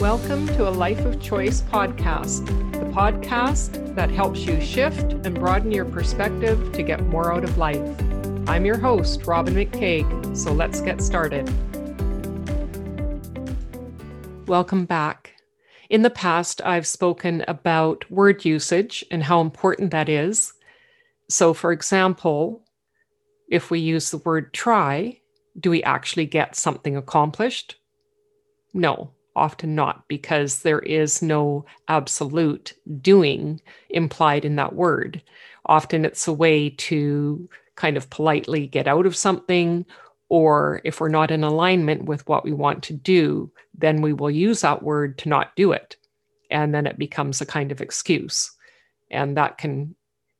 Welcome to a Life of Choice podcast, the podcast that helps you shift and broaden your perspective to get more out of life. I'm your host, Robin McCaig, so let's get started. Welcome back. In the past, I've spoken about word usage and how important that is. So, for example, if we use the word try, do we actually get something accomplished? No, often not, because there is no absolute doing implied in that word. Often it's a way to kind of politely get out of something, or if we're not in alignment with what we want to do, then we will use that word to not do it. And then it becomes a kind of excuse. And that can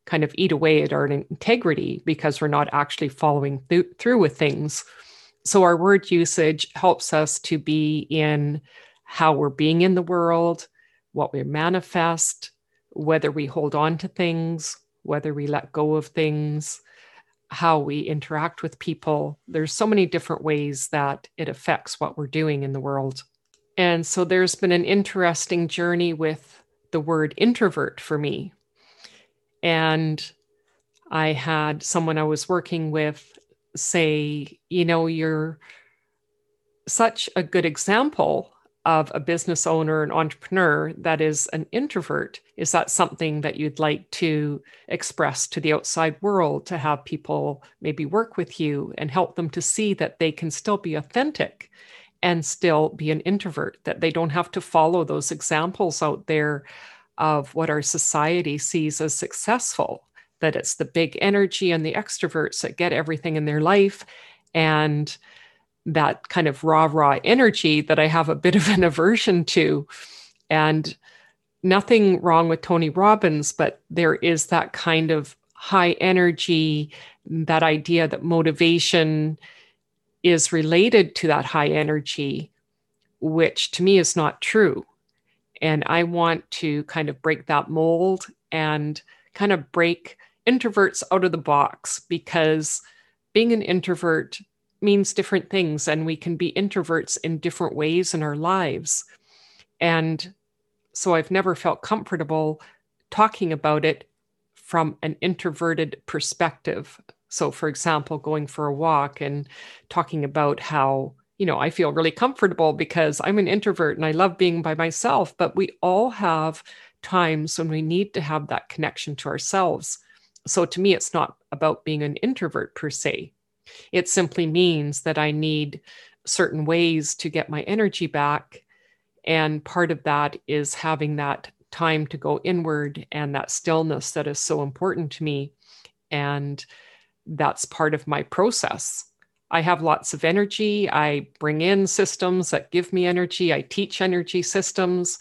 kind of eat away at our integrity because we're not actually following th- through with things. So, our word usage helps us to be in how we're being in the world, what we manifest, whether we hold on to things, whether we let go of things, how we interact with people. There's so many different ways that it affects what we're doing in the world. And so there's been an interesting journey with the word introvert for me. And I had someone I was working with say, you know, you're such a good example of a business owner, an entrepreneur that is an introvert? Is that something that you'd like to express to the outside world to have people maybe work with you and help them to see that they can still be authentic and still be an introvert, that they don't have to follow those examples out there of what our society sees as successful? That it's the big energy and the extroverts that get everything in their life. And that kind of raw, raw energy that I have a bit of an aversion to. And nothing wrong with Tony Robbins, but there is that kind of high energy, that idea that motivation is related to that high energy, which to me is not true. And I want to kind of break that mold and kind of break introverts out of the box because being an introvert means different things and we can be introverts in different ways in our lives. And so i've never felt comfortable talking about it from an introverted perspective. So for example going for a walk and talking about how you know i feel really comfortable because i'm an introvert and i love being by myself but we all have times when we need to have that connection to ourselves so to me it's not about being an introvert per se it simply means that I need certain ways to get my energy back. And part of that is having that time to go inward and that stillness that is so important to me. And that's part of my process. I have lots of energy. I bring in systems that give me energy. I teach energy systems.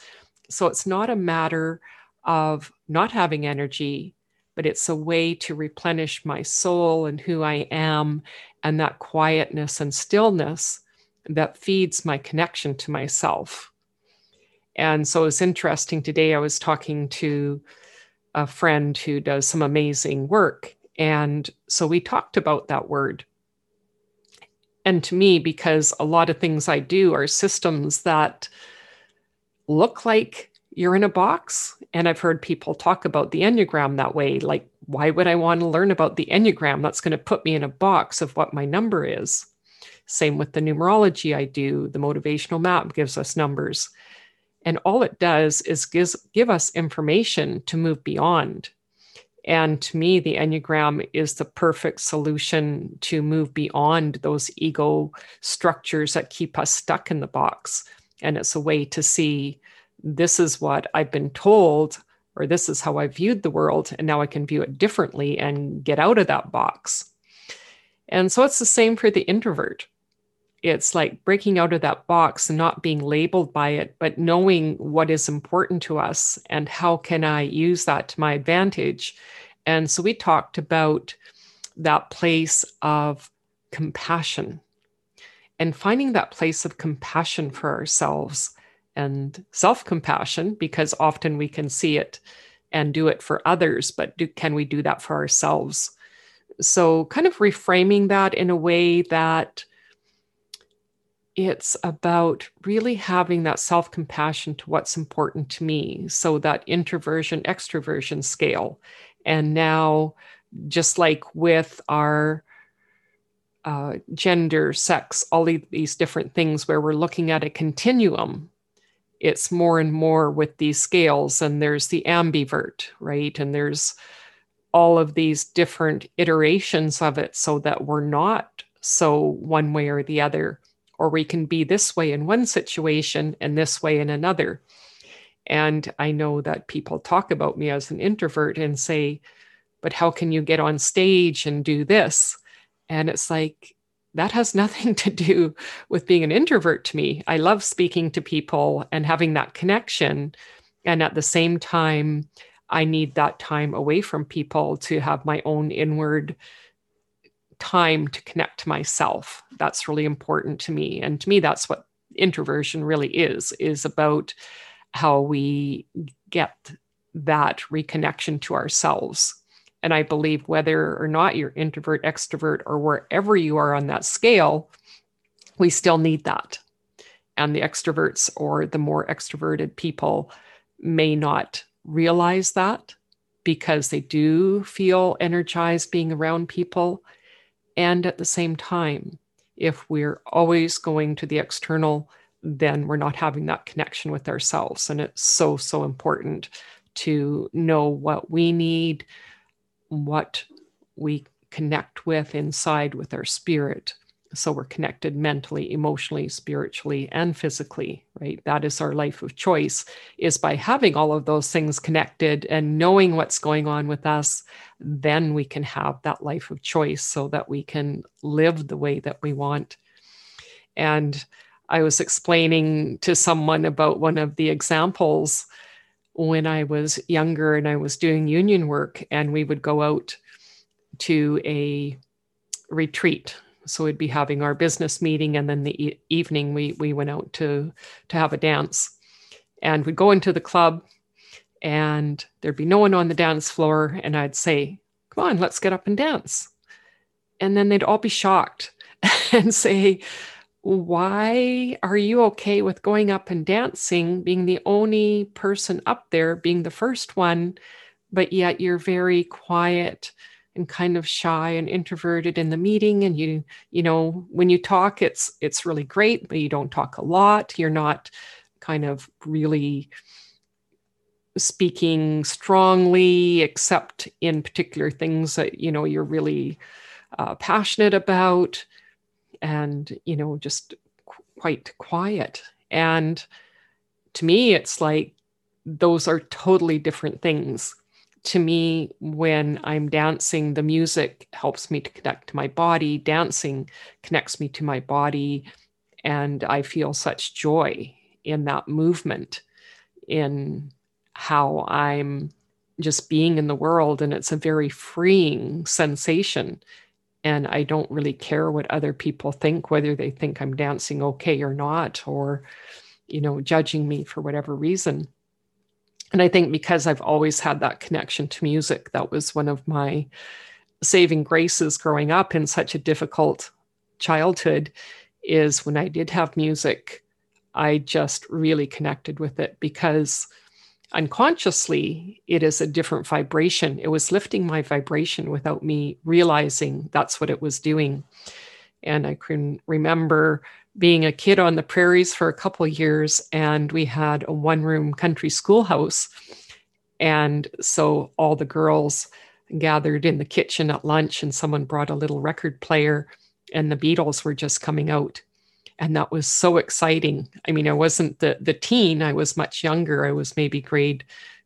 So it's not a matter of not having energy but it's a way to replenish my soul and who I am and that quietness and stillness that feeds my connection to myself. And so it's interesting today. I was talking to a friend who does some amazing work. And so we talked about that word. And to me, because a lot of things I do are systems that look like you're in a box. And I've heard people talk about the Enneagram that way. Like, why would I want to learn about the Enneagram? That's going to put me in a box of what my number is. Same with the numerology I do. The motivational map gives us numbers. And all it does is gives, give us information to move beyond. And to me, the Enneagram is the perfect solution to move beyond those ego structures that keep us stuck in the box. And it's a way to see this is what I've been told, or this is how I viewed the world, and now I can view it differently and get out of that box. And so it's the same for the introvert. It's like breaking out of that box and not being labeled by it, but knowing what is important to us and how can I use that to my advantage. And so we talked about that place of compassion and finding that place of compassion for ourselves and self compassion because often we can see it and do it for others, but do, can we do that for ourselves? So, kind of reframing that in a way that it's about really having that self compassion to what's important to me. So that introversion, extroversion scale. And now, just like with our uh, gender, sex, all these different things where we're looking at a continuum, it's more and more with these scales. And there's the ambivert, right? And there's all of these different iterations of it so that we're not so one way or the other or we can be this way in one situation and this way in another. And I know that people talk about me as an introvert and say, but how can you get on stage and do this? And it's like, that has nothing to do with being an introvert to me. I love speaking to people and having that connection. And at the same time, I need that time away from people to have my own inward time to connect to myself. That's really important to me. And to me, that's what introversion really is, is about how we get that reconnection to ourselves. And I believe whether or not you're introvert, extrovert, or wherever you are on that scale, we still need that. And the extroverts or the more extroverted people may not realize that because they do feel energized being around people and at the same time. If we're always going to the external, then we're not having that connection with ourselves. And it's so, so important to know what we need, what we connect with inside with our spirit, so we're connected mentally emotionally spiritually and physically right? That is our life of choice is by having all of those things connected and knowing what's going on with us then we can have that life of choice so that we can live the way that we want. And i was explaining to someone about one of the examples when i was younger and i was doing union work and we would go out to a retreat. So we'd be having our business meeting and then the e- evening we we went out to to have a dance. And we'd go into the club and there'd be no one on the dance floor and i'd say come on let's get up and dance. And then they'd all be shocked and say why are you okay with going up and dancing being the only person up there being the first one but yet you're very quiet and kind of shy and introverted in the meeting and you you know when you talk it's it's really great but you don't talk a lot. You're not kind of really speaking strongly except in particular things that you know you're really uh, passionate about and you know just qu- quite quiet and to me it's like those are totally different things to me, when I'm dancing, the music helps me to connect to my body. Dancing connects me to my body. And I feel such joy in that movement, in how I'm just being in the world. And it's a very freeing sensation. And I don't really care what other people think, whether they think I'm dancing okay or not, or, you know, judging me for whatever reason. And I think because I've always had that connection to music, that was one of my saving graces growing up in such a difficult childhood is when I did have music, I just really connected with it because unconsciously it is a different vibration. It was lifting my vibration without me realizing that's what it was doing. And I can remember being a kid on the prairies for a couple years, and we had a one room country schoolhouse. And so all the girls gathered in the kitchen at lunch, and someone brought a little record player, and the Beatles were just coming out. And that was so exciting. I mean, I wasn't the, the teen, I was much younger. I was maybe grade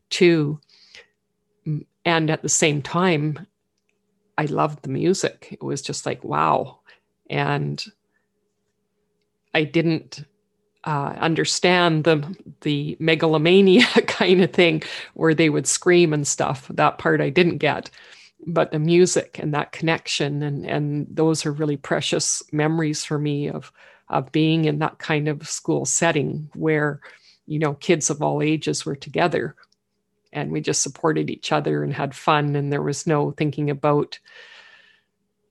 two. And at the same time, I loved the music. It was just like, wow. And I didn't uh, understand the the megalomania kind of thing where they would scream and stuff. That part I didn't get, but the music and that connection and and those are really precious memories for me of of being in that kind of school setting where you know kids of all ages were together and we just supported each other and had fun and there was no thinking about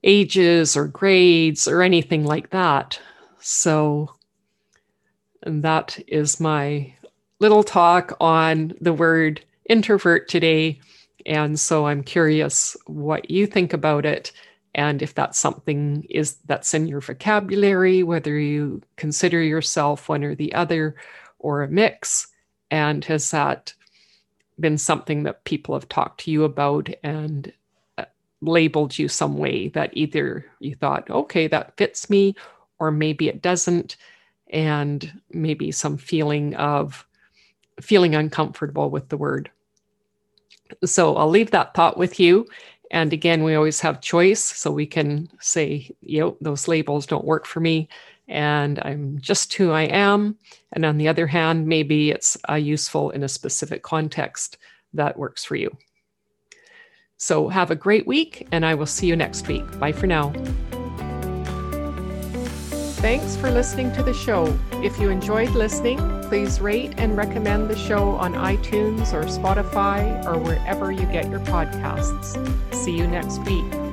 ages or grades or anything like that so And that is my little talk on the word introvert today. And so I'm curious what you think about it and if that's something is that's in your vocabulary, whether you consider yourself one or the other or a mix. And has that been something that people have talked to you about and uh, labeled you some way that either you thought, okay, that fits me, or maybe it doesn't, and maybe some feeling of feeling uncomfortable with the word. So I'll leave that thought with you. And again, we always have choice. So we can say, know, those labels don't work for me and I'm just who I am. And on the other hand, maybe it's uh, useful in a specific context that works for you. So have a great week, and I will see you next week. Bye for now. Thanks for listening to the show. If you enjoyed listening, please rate and recommend the show on iTunes or Spotify or wherever you get your podcasts. See you next week.